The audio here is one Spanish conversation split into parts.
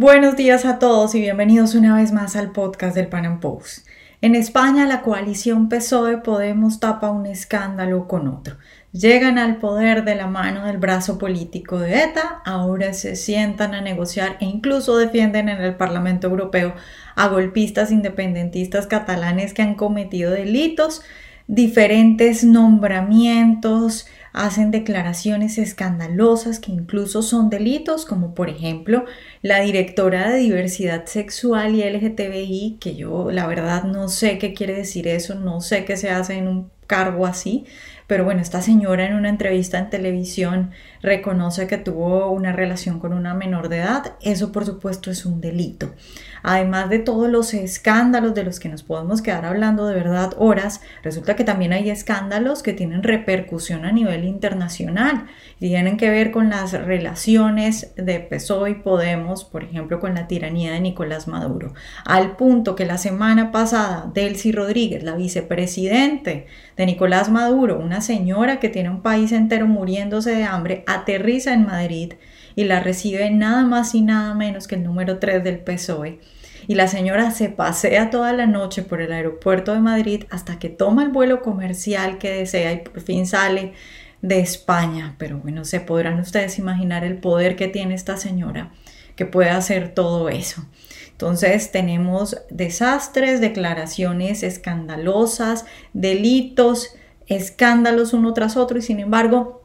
Buenos días a todos y bienvenidos una vez más al podcast del Pan Am Post. En España la coalición PSOE Podemos tapa un escándalo con otro. Llegan al poder de la mano del brazo político de ETA, ahora se sientan a negociar e incluso defienden en el Parlamento Europeo a golpistas independentistas catalanes que han cometido delitos, diferentes nombramientos, hacen declaraciones escandalosas que incluso son delitos, como por ejemplo la directora de diversidad sexual y LGTBI, que yo la verdad no sé qué quiere decir eso, no sé qué se hace en un cargo así, pero bueno, esta señora en una entrevista en televisión reconoce que tuvo una relación con una menor de edad, eso por supuesto es un delito. Además de todos los escándalos de los que nos podemos quedar hablando de verdad horas, resulta que también hay escándalos que tienen repercusión a nivel internacional y tienen que ver con las relaciones de PSOE y Podemos, por ejemplo, con la tiranía de Nicolás Maduro, al punto que la semana pasada Delcy Rodríguez, la vicepresidente de Nicolás Maduro, una señora que tiene un país entero muriéndose de hambre, aterriza en Madrid y la recibe nada más y nada menos que el número 3 del PSOE. Y la señora se pasea toda la noche por el aeropuerto de Madrid hasta que toma el vuelo comercial que desea y por fin sale de España. Pero bueno, se podrán ustedes imaginar el poder que tiene esta señora que puede hacer todo eso. Entonces tenemos desastres, declaraciones escandalosas, delitos, escándalos uno tras otro y sin embargo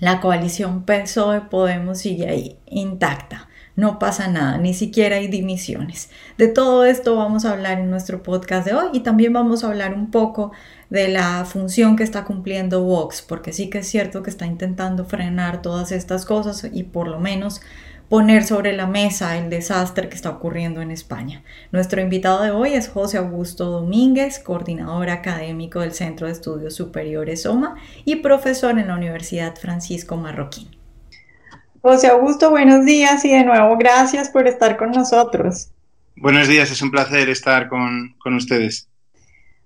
la coalición PSOE Podemos sigue ahí intacta. No pasa nada, ni siquiera hay dimisiones. De todo esto vamos a hablar en nuestro podcast de hoy y también vamos a hablar un poco de la función que está cumpliendo Vox, porque sí que es cierto que está intentando frenar todas estas cosas y por lo menos poner sobre la mesa el desastre que está ocurriendo en España. Nuestro invitado de hoy es José Augusto Domínguez, coordinador académico del Centro de Estudios Superiores OMA y profesor en la Universidad Francisco Marroquín. José Augusto, buenos días y de nuevo gracias por estar con nosotros. Buenos días, es un placer estar con, con ustedes.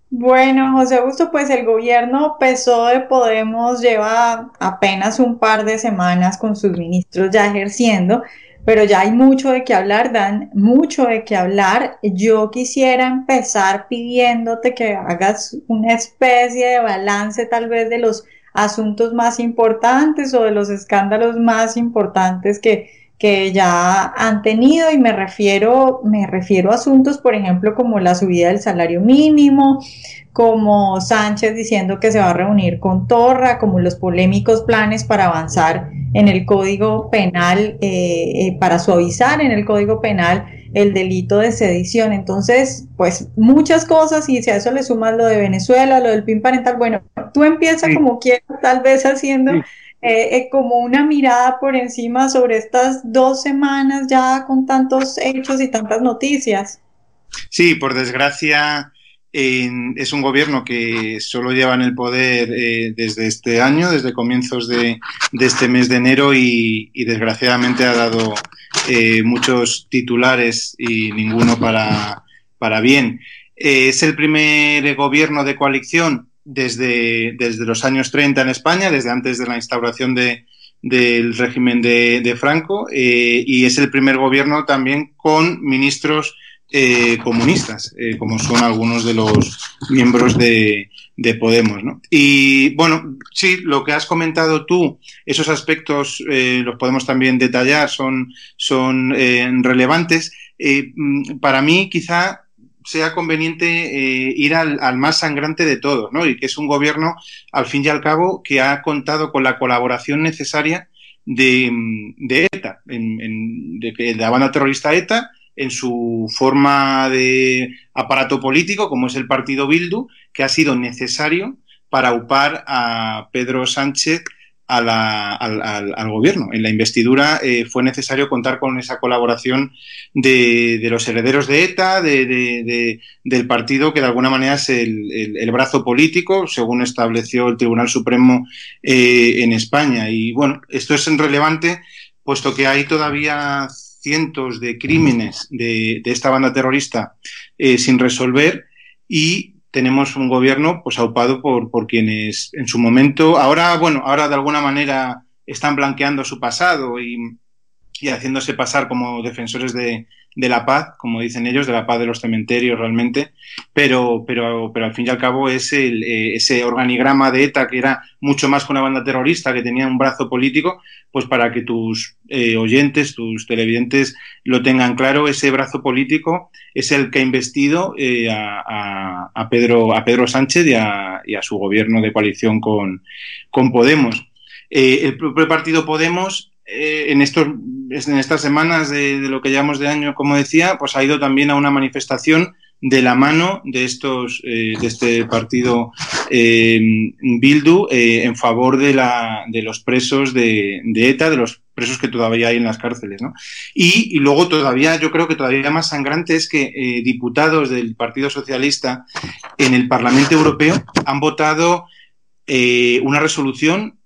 Bueno, José Augusto, pues el gobierno PSOE Podemos lleva apenas un par de semanas con sus ministros ya ejerciendo, pero ya hay mucho de qué hablar, Dan, mucho de qué hablar. Yo quisiera empezar pidiéndote que hagas una especie de balance tal vez de los asuntos más importantes o de los escándalos más importantes que, que ya han tenido y me refiero, me refiero a asuntos, por ejemplo, como la subida del salario mínimo, como Sánchez diciendo que se va a reunir con Torra, como los polémicos planes para avanzar en el Código Penal, eh, eh, para suavizar en el Código Penal el delito de sedición. Entonces, pues muchas cosas y si a eso le sumas lo de Venezuela, lo del PIN parental, bueno, tú empiezas como quieras, tal vez haciendo... Eh, eh, como una mirada por encima sobre estas dos semanas ya con tantos hechos y tantas noticias. Sí, por desgracia es un gobierno que solo lleva en el poder eh, desde este año, desde comienzos de, este mes de enero y, desgraciadamente ha dado muchos titulares y ninguno para, para bien. es el primer gobierno de coalición desde, desde los años 30 en España, desde antes de la instauración de, del régimen de, Franco, eh, y es el primer gobierno también con ministros eh, comunistas, eh, como son algunos de los miembros de, de Podemos. ¿no? Y bueno, sí, lo que has comentado tú, esos aspectos los podemos también detallar, son, son relevantes. para mí, quizá sea conveniente eh, ir al, más sangrante de todos, ¿no? Y que es un gobierno, al fin y al cabo, que ha contado con la colaboración necesaria de, de ETA, de, la banda terrorista ETA, en su forma de aparato político, como es el partido Bildu, que ha sido necesario para upar a Pedro Sánchez al, gobierno. En la investidura eh, fue necesario contar con esa colaboración de, los herederos de ETA, de, del partido que de alguna manera es el, brazo político, según estableció el Tribunal Supremo eh, en España. Y bueno, esto es relevante puesto que hay todavía cientos de crímenes de, esta banda terrorista eh, sin resolver y tenemos un gobierno pues aupado por, por quienes en su momento, ahora, bueno, ahora de alguna manera están blanqueando su pasado y, y haciéndose pasar como defensores de, de la paz, como dicen ellos, de la paz de los cementerios realmente, pero, pero, pero al fin y al cabo es eh, ese organigrama de ETA que era mucho más que una banda terrorista, que tenía un brazo político, pues para que tus eh, oyentes, tus televidentes lo tengan claro, ese brazo político es el que ha investido eh, a, a, Pedro, a Pedro Sánchez y a, y a su gobierno de coalición con, con Podemos. El propio partido Podemos eh, en, estos, en estas semanas de, lo que llevamos de año, como decía, pues ha ido también a una manifestación de la mano de estos eh, de este partido eh, Bildu en favor de, la, de los presos de, ETA, de los presos que todavía hay en las cárceles. ¿no? Y, y, luego todavía, yo creo que todavía más sangrante es que diputados del Partido Socialista en el Parlamento Europeo han votado una resolución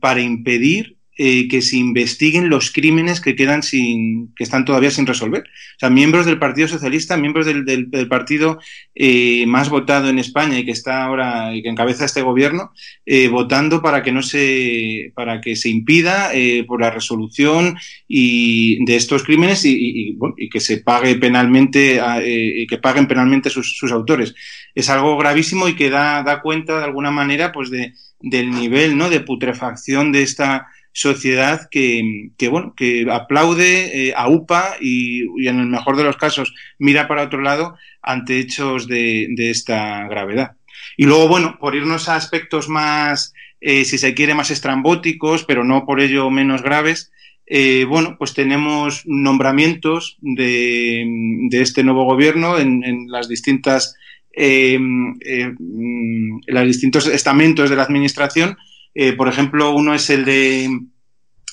para impedir eh, que se investiguen los crímenes que quedan sin, que están todavía sin resolver. O sea, miembros del Partido Socialista, miembros del, del, partido eh, más votado en España y que está ahora y que encabeza este gobierno, eh, votando para que no se, para que se impida por la resolución y de estos crímenes y, que se pague penalmente, eh, que paguen penalmente sus, sus, autores. Es algo gravísimo y que da, da cuenta de alguna manera, pues de, del nivel, ¿no? De putrefacción de esta sociedad que, que, bueno, que aplaude, eh, aupa y, y, en el mejor de los casos mira para otro lado ante hechos de, de esta gravedad. Y luego, bueno, por irnos a aspectos más, eh, si se quiere, más estrambóticos, pero no por ello menos graves, eh, bueno, pues tenemos nombramientos de, de este nuevo gobierno en, en las distintas, eh, eh, en los distintos estamentos de la administración, Eh, por ejemplo, uno es el de,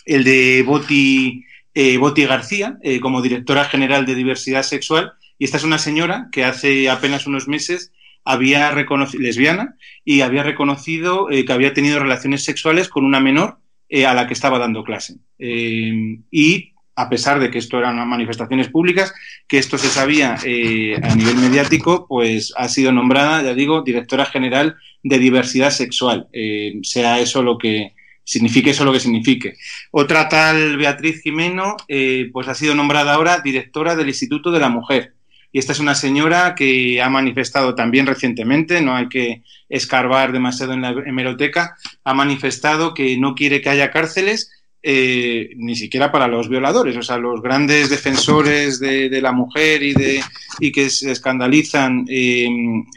el de Boti, eh, Boti García, eh, como directora general de diversidad sexual. Y esta es una señora que hace apenas unos meses había reconocido, lesbiana, y había reconocido que había tenido relaciones sexuales con una menor a la que estaba dando clase. Y a pesar de que esto eran manifestaciones públicas, que esto se sabía eh, a nivel mediático, pues ha sido nombrada, ya digo, directora general de diversidad sexual, eh, sea eso lo que signifique eso lo que signifique. Otra tal Beatriz Jimeno, eh, pues ha sido nombrada ahora directora del Instituto de la Mujer. Y esta es una señora que ha manifestado también recientemente, no hay que escarbar demasiado en la hemeroteca, ha manifestado que no quiere que haya cárceles, eh, ni siquiera para los violadores, o sea, los grandes defensores de, la mujer y, de, y que se escandalizan eh,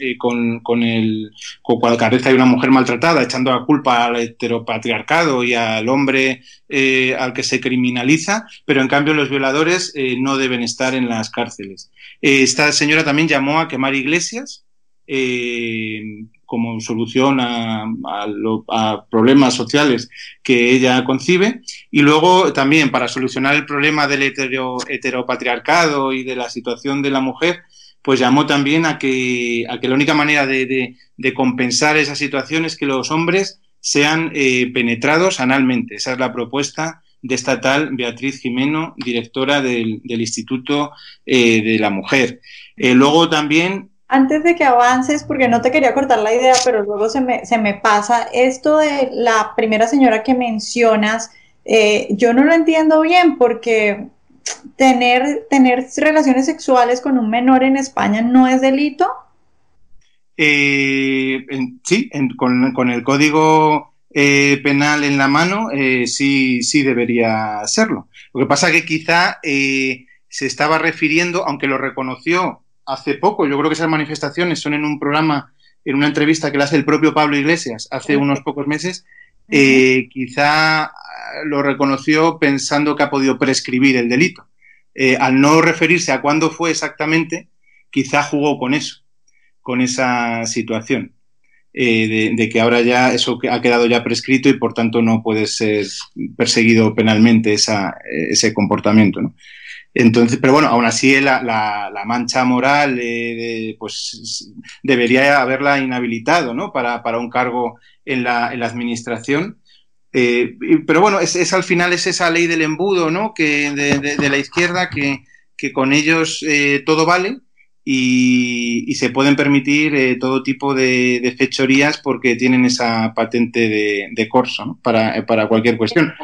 eh, con, con, el, con cual cabeza de una mujer maltratada, echando la culpa al heteropatriarcado y al hombre eh, al que se criminaliza, pero en cambio los violadores no deben estar en las cárceles. Esta señora también llamó a quemar iglesias. Como solución a, problemas sociales que ella concibe y luego también para solucionar el problema del hetero, heteropatriarcado y de la situación de la mujer pues llamó también a que, a que la única manera de, compensar esa situación es que los hombres sean eh, penetrados analmente. Esa es la propuesta de esta tal Beatriz Jimeno, directora del, del Instituto eh, de la Mujer. Eh, luego también antes de que avances, porque no te quería cortar la idea, pero luego se me, se me pasa, esto de la primera señora que mencionas, eh, yo no lo entiendo bien porque tener, tener relaciones sexuales con un menor en España no es delito. Eh, sí, con, con, el código eh, penal en la mano, eh, sí, sí debería serlo. Lo que pasa que quizá se estaba refiriendo, aunque lo reconoció hace poco, yo creo que esas manifestaciones son en un programa, en una entrevista que le hace el propio Pablo Iglesias hace unos pocos meses, eh, quizá lo reconoció pensando que ha podido prescribir el delito. Eh, al no referirse a cuándo fue exactamente, quizá jugó con eso, con esa situación. Eh, de, de, que ahora ya eso ha quedado ya prescrito y por tanto no puede ser perseguido penalmente esa, ese comportamiento. ¿no? Entonces, pero bueno, aún así la, mancha moral eh, de, pues debería haberla inhabilitado, ¿no? Para, para un cargo en la, administración. Eh, pero bueno, es, al final es esa ley del embudo, ¿no? Que de la izquierda que, que con ellos eh, todo vale y, se pueden permitir eh, todo tipo de, fechorías porque tienen esa patente de, corso para, para, cualquier cuestión.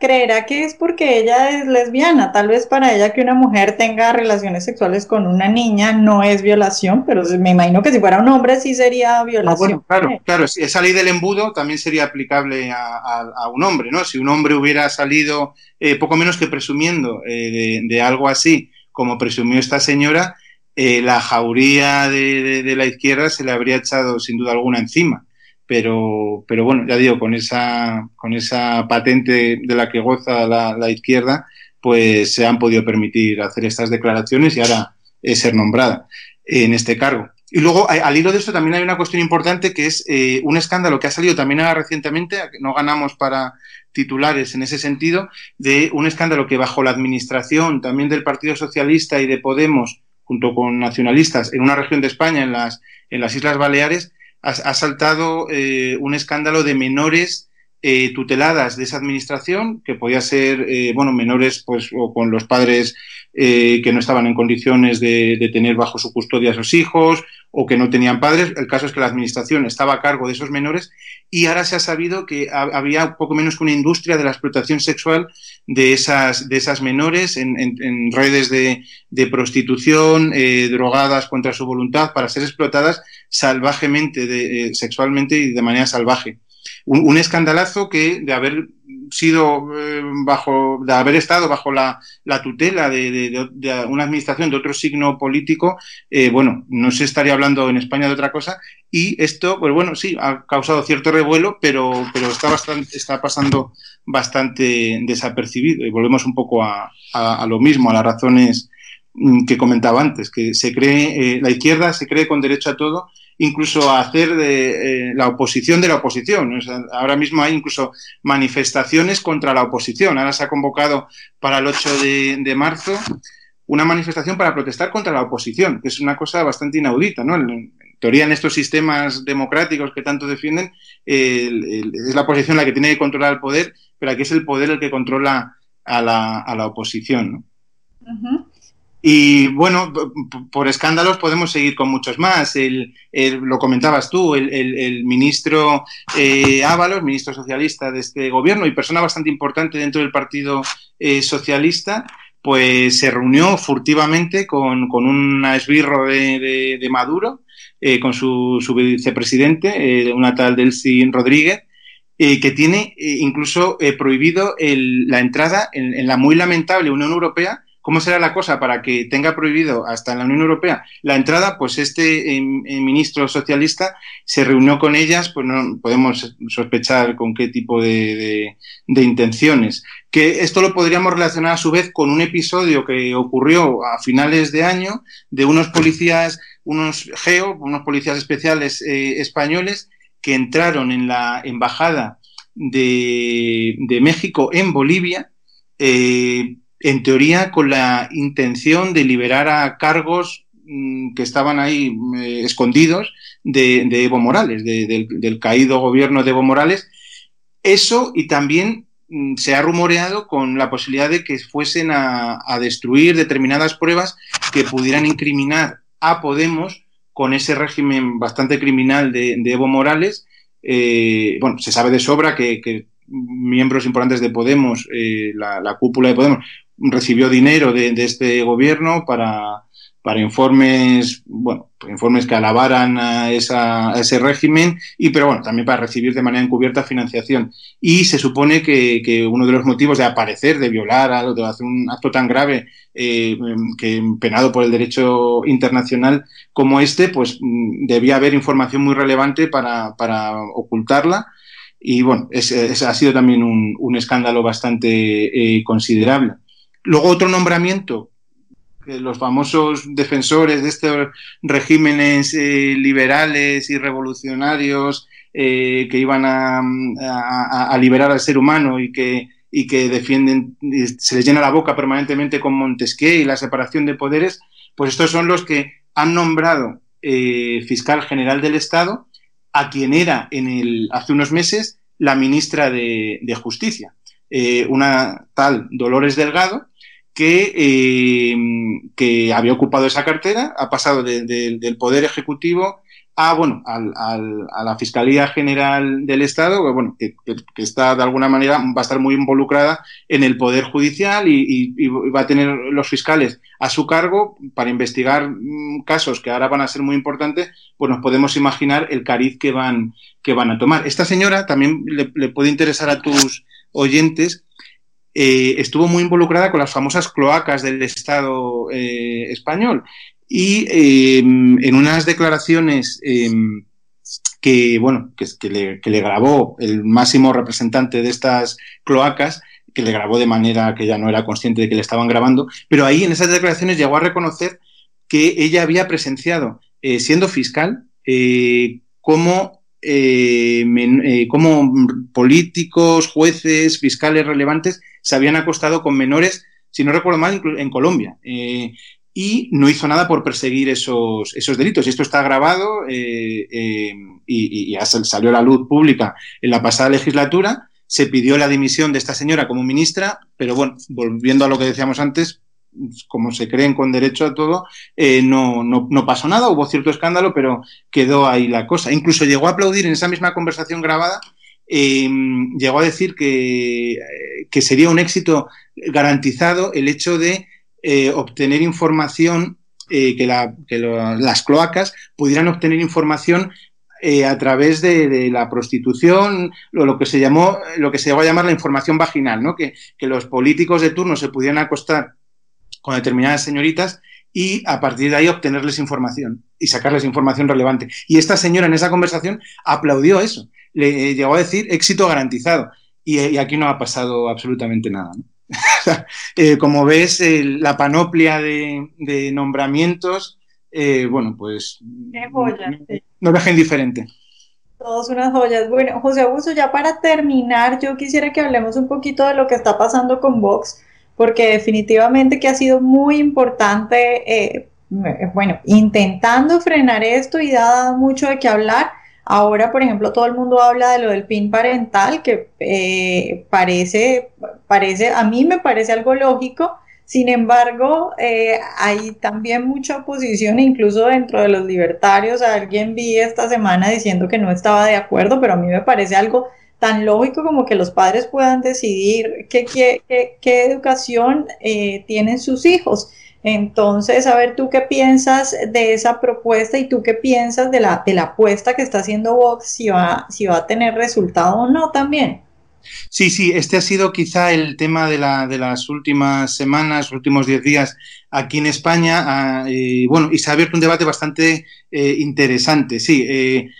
Creerá que es porque ella es lesbiana. Tal vez para ella que una mujer tenga relaciones sexuales con una niña no es violación, pero me imagino que si fuera un hombre sí sería ah, violación. claro, claro. Esa ley del embudo también sería aplicable a, un hombre, ¿no? Si un hombre hubiera salido eh, poco menos que presumiendo eh, de algo así, como presumió esta señora, eh, la jauría de, la izquierda se le habría echado sin duda alguna encima. Pero, pero bueno, ya digo, con esa, con esa patente de la que goza la, izquierda, pues se han podido permitir hacer estas declaraciones y ahora es ser nombrada en este cargo. Y luego, al hilo de esto, también hay una cuestión importante que es eh, un escándalo que ha salido también ahora recientemente, no ganamos para titulares en ese sentido, de un escándalo que bajo la administración también del Partido Socialista y de Podemos junto con nacionalistas en una región de España, en las, en las Islas Baleares, ha, saltado eh, un escándalo de menores eh, tuteladas de esa administración, que podía ser, eh, bueno, menores pues o con los padres que no estaban en condiciones de, de, tener bajo su custodia a sus hijos o que no tenían padres. El caso es que la administración estaba a cargo de esos menores y ahora se ha sabido que había poco menos que una industria de la explotación sexual de esas, de esas menores en, redes de, prostitución, eh, drogadas contra su voluntad, para ser explotadas salvajemente, de, eh, sexualmente y de manera salvaje. Un, escandalazo que de haber sido eh, bajo, de haber estado bajo la, tutela de, una administración de otro signo político, bueno, no se estaría hablando en España de otra cosa. Y esto, pues bueno, sí, ha causado cierto revuelo, pero, pero está bastante, está pasando bastante desapercibido. Y volvemos un poco a, lo mismo, a las razones mm, que comentaba antes, que se cree, eh, la izquierda se cree con derecho a todo, incluso hacer de, eh, la oposición de la oposición. ahora mismo hay incluso manifestaciones contra la oposición. Ahora se ha convocado para el 8 de, marzo una manifestación para protestar contra la oposición, que es una cosa bastante inaudita, ¿no? En, teoría, en estos sistemas democráticos que tanto defienden, es la oposición la que tiene que controlar el poder pero aquí es el poder el que controla a la, a la oposición. Y bueno, por escándalos podemos seguir con muchos más. El, lo comentabas tú, el, ministro eh, Ábalos, ministro socialista de este gobierno y persona bastante importante dentro del Partido eh, Socialista, pues se reunió furtivamente con, con un esbirro de, Maduro, eh, con su, su vicepresidente, una tal Delcy Rodríguez, eh, que tiene eh, incluso eh, prohibido la entrada en, la muy lamentable Unión Europea. ¿Cómo será la cosa para que tenga prohibido hasta en la Unión Europea la entrada? Pues este ministro socialista se reunió con ellas, pues no podemos sospechar con qué tipo de, intenciones. Que esto lo podríamos relacionar a su vez con un episodio que ocurrió a finales de año de unos policías, unos geo, unos policías especiales españoles que entraron en la embajada de, México en Bolivia, eh, en teoría con la intención de liberar a cargos mm, que estaban ahí eh, escondidos de, Evo Morales, del, caído gobierno de Evo Morales. Eso y también mm, se ha rumoreado con la posibilidad de que fuesen a, destruir determinadas pruebas que pudieran incriminar a Podemos con ese régimen bastante criminal de, Evo Morales. Eh, bueno, se sabe de sobra que, miembros importantes de Podemos, eh, la, cúpula de Podemos, recibió dinero de este gobierno para, para informes, bueno, informes que alabaran a, ese régimen y, pero bueno, también para recibir de manera encubierta financiación. Y se supone que, uno de los motivos de aparecer, de violar, de hacer un acto tan grave eh, que penado por el derecho internacional como este, pues mm, debía haber información muy relevante para, ocultarla. Y bueno, ha sido también un, escándalo bastante eh, considerable. Luego otro nombramiento los famosos defensores de estos regímenes eh, liberales y revolucionarios eh, que iban a, liberar al ser humano y que, y que defienden, se les llena la boca permanentemente con Montesquieu y la separación de poderes, pues estos son los que han nombrado eh, fiscal general del Estado a quien era en el, hace unos meses la ministra de Justicia, una tal Dolores Delgado, que, que había ocupado esa cartera, ha pasado del Poder Ejecutivo a, bueno, al, al, a la Fiscalía General del Estado, que, bueno, que, que, está de alguna manera, va a estar muy involucrada en el Poder Judicial y, y, y, va a tener los fiscales a su cargo para investigar mm, casos que ahora van a ser muy importantes, pues nos podemos imaginar el cariz que van, que van a tomar. Esta señora también le, le puede interesar a tus oyentes. Eh, estuvo muy involucrada con las famosas cloacas del Estado eh, español. Y eh, en unas declaraciones eh, que, bueno, que, que, le, que, le, grabó el máximo representante de estas cloacas, que le grabó de manera que ya no era consciente de que le estaban grabando, pero ahí en esas declaraciones llegó a reconocer que ella había presenciado, eh, siendo fiscal, eh, eh, políticos, jueces, fiscales relevantes se habían acostado con menores, si no recuerdo mal, en Colombia. Eh, y no hizo nada por perseguir esos, esos delitos. Y esto está grabado eh, y, salió a la luz pública en la pasada legislatura. Se pidió la dimisión de esta señora como ministra, pero bueno, volviendo a lo que decíamos antes, como se creen con derecho a todo, eh, no, no, no, pasó nada, hubo cierto escándalo, pero quedó ahí la cosa. Incluso llegó a aplaudir en esa misma conversación grabada, eh, llegó a decir que, que sería un éxito garantizado el hecho de eh, obtener información, eh, que, las cloacas pudieran obtener información eh, a través de, de, la prostitución, lo, lo, que se llamó, lo que se llegó a llamar la información vaginal, ¿no? Que, que los políticos de turno se pudieran acostar con determinadas señoritas y a partir de ahí obtenerles información y sacarles información relevante. Y esta señora en esa conversación aplaudió eso, le llegó a decir éxito garantizado. Y, y aquí no ha pasado absolutamente nada. ¿no? eh, como ves, eh, la panoplia de, de nombramientos, eh, bueno, pues joya, no, sí. no deja indiferente. Todos unas joyas. Bueno, José Augusto, ya para terminar, yo quisiera que hablemos un poquito de lo que está pasando con Vox, porque definitivamente que ha sido muy importante, eh, bueno, intentando frenar esto y da mucho de qué hablar Ahora, por ejemplo, todo el mundo habla de lo del PIN parental, que eh, parece, parece, a mí me parece algo lógico. Sin embargo, eh, hay también mucha oposición, incluso dentro de los libertarios. Alguien vi esta semana diciendo que no estaba de acuerdo, pero a mí me parece algo tan lógico como que los padres puedan decidir qué, qué, qué, educación eh, tienen sus hijos. Entonces, a ver, ¿tú qué piensas de esa propuesta y tú qué piensas de la, de la apuesta que está haciendo Vox, si va, si va a tener resultado o no también? Sí, sí, este ha sido quizá el tema de, la, de las últimas semanas, últimos diez días aquí en España. Ah, bueno, y se ha abierto un debate bastante eh, interesante. Sí, eh,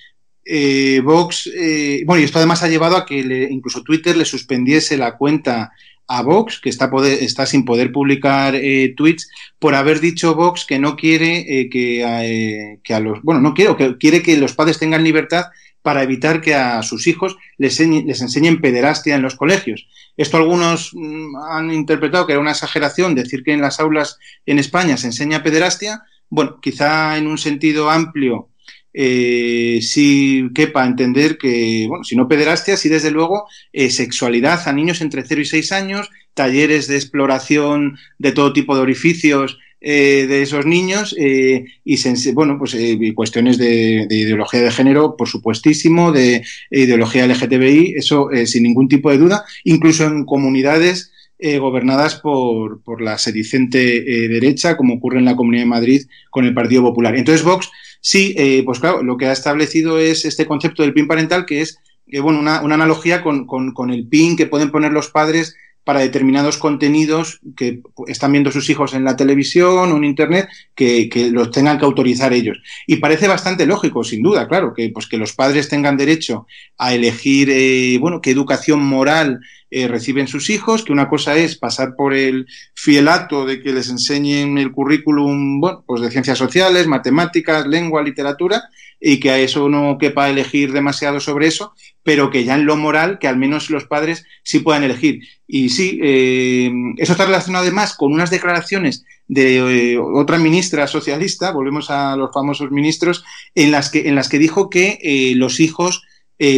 eh Vox, eh, bueno, y esto además ha llevado a que incluso Twitter le suspendiese la cuenta a Vox, que está, sin poder publicar eh, tweets, por haber dicho Vox que no quiere eh, que, eh, que, a los, bueno, no quiero, que quiere que los padres tengan libertad para evitar que a sus hijos les, les enseñen pederastia en los colegios. Esto algunos mm, han interpretado que era una exageración decir que en las aulas en España se enseña pederastia. Bueno, quizá en un sentido amplio eh, sí quepa entender que, bueno, si no pederastia, sí desde luego eh, sexualidad a niños entre 0 y 6 años, talleres de exploración de todo tipo de orificios eh, de esos niños eh, y bueno pues eh, cuestiones de, de, ideología de género por supuestísimo de ideología LGTBI eso eh, sin ningún tipo de duda incluso en comunidades eh, gobernadas por, por la sedicente eh, derecha, como ocurre en la Comunidad de Madrid con el Partido Popular. Entonces, Vox, sí, eh, pues claro, lo que ha establecido es este concepto del PIN parental, que es eh, bueno, una, una analogía con, con, el PIN que pueden poner los padres para determinados contenidos que están viendo sus hijos en la televisión o en internet que, que, los tengan que autorizar ellos. Y parece bastante lógico, sin duda, claro, que, pues, que los padres tengan derecho a elegir, eh, bueno, qué educación moral eh, reciben sus hijos, que una cosa es pasar por el fielato de que les enseñen el currículum, bueno, pues de ciencias sociales, matemáticas, lengua, literatura, y que a eso no quepa elegir demasiado sobre eso, pero que ya en lo moral, que al menos los padres sí puedan elegir. Y sí, eh, eso está relacionado además con unas declaraciones de eh, otra ministra socialista, volvemos a los famosos ministros, en las que, en las que dijo que eh, los hijos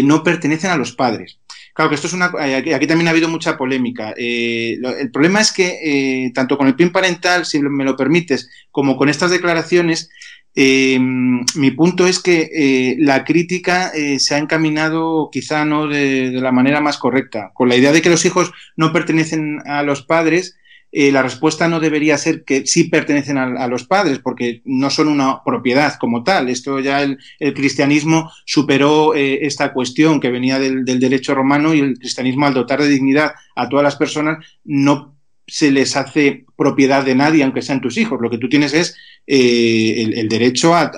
no pertenecen a los padres. Claro que esto es una. Aquí, también ha habido mucha polémica. El problema es que, tanto con el PIN parental, si me lo permites, como con estas declaraciones, eh, mi punto es que la crítica se ha encaminado quizá no de, la manera más correcta, con la idea de que los hijos no pertenecen a los padres eh, la respuesta no debería ser que sí pertenecen a, los padres, porque no son una propiedad como tal. Esto ya el, cristianismo superó eh, esta cuestión que venía del, derecho romano y el cristianismo al dotar de dignidad a todas las personas no se les hace propiedad de nadie, aunque sean tus hijos. Lo que tú tienes es eh, el, derecho a,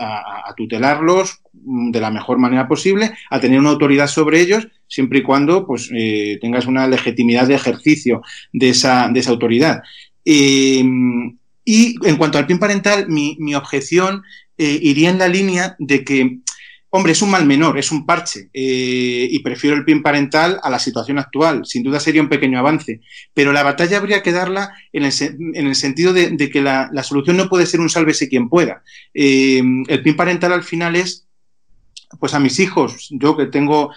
tutelarlos de la mejor manera posible, a tener una autoridad sobre ellos, siempre y cuando pues, eh, tengas una legitimidad de ejercicio de esa, de esa autoridad. Eh, y en cuanto al PIN parental, mi, objeción iría en la línea de que Hombre, es un mal menor, es un parche eh, y prefiero el PIN parental a la situación actual. Sin duda sería un pequeño avance, pero la batalla habría que darla en el, sentido de, que la, solución no puede ser un sálvese quien pueda. Eh, el PIN parental al final es, pues a mis hijos, yo que tengo,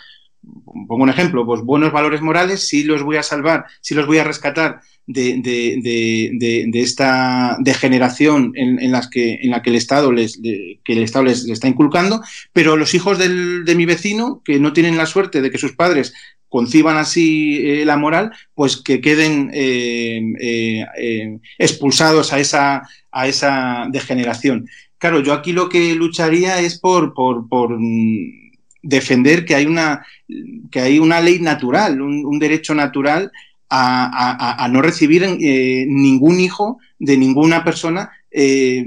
pongo un ejemplo, pues buenos valores morales, sí los voy a salvar, sí los voy a rescatar de, esta degeneración en, las que, en la que el Estado les, que el Estado les, está inculcando, pero los hijos de mi vecino, que no tienen la suerte de que sus padres conciban así eh, la moral, pues que queden eh, eh, expulsados a esa, a esa degeneración. Claro, yo aquí lo que lucharía es por, por, mm, defender que hay una, que hay una ley natural, un derecho natural a, no recibir eh, ningún hijo de ninguna persona, eh,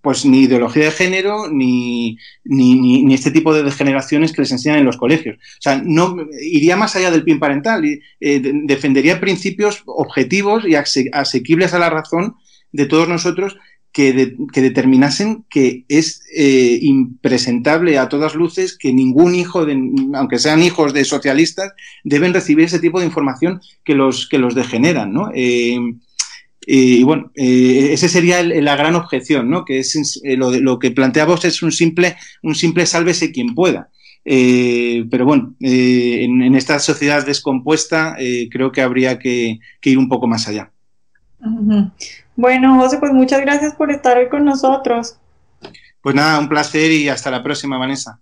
pues ni ideología de género, ni, ni, este tipo de degeneraciones que les enseñan en los colegios. O sea, no iría más allá del PIN parental, y, eh, defendería principios objetivos y asequibles a la razón de todos nosotros que, determinasen que es eh, impresentable a todas luces que ningún hijo, de, aunque sean hijos de socialistas, deben recibir ese tipo de información que los, que los degeneran, ¿no? Eh, y bueno, eh, esa sería la gran objeción, ¿no? Que lo, lo que plantea vos es un simple, un simple sálvese quien pueda. pero bueno, en, esta sociedad descompuesta creo que habría que, ir un poco más allá. Bueno, José, pues muchas gracias por estar hoy con nosotros. Pues nada, un placer y hasta la próxima, Vanessa.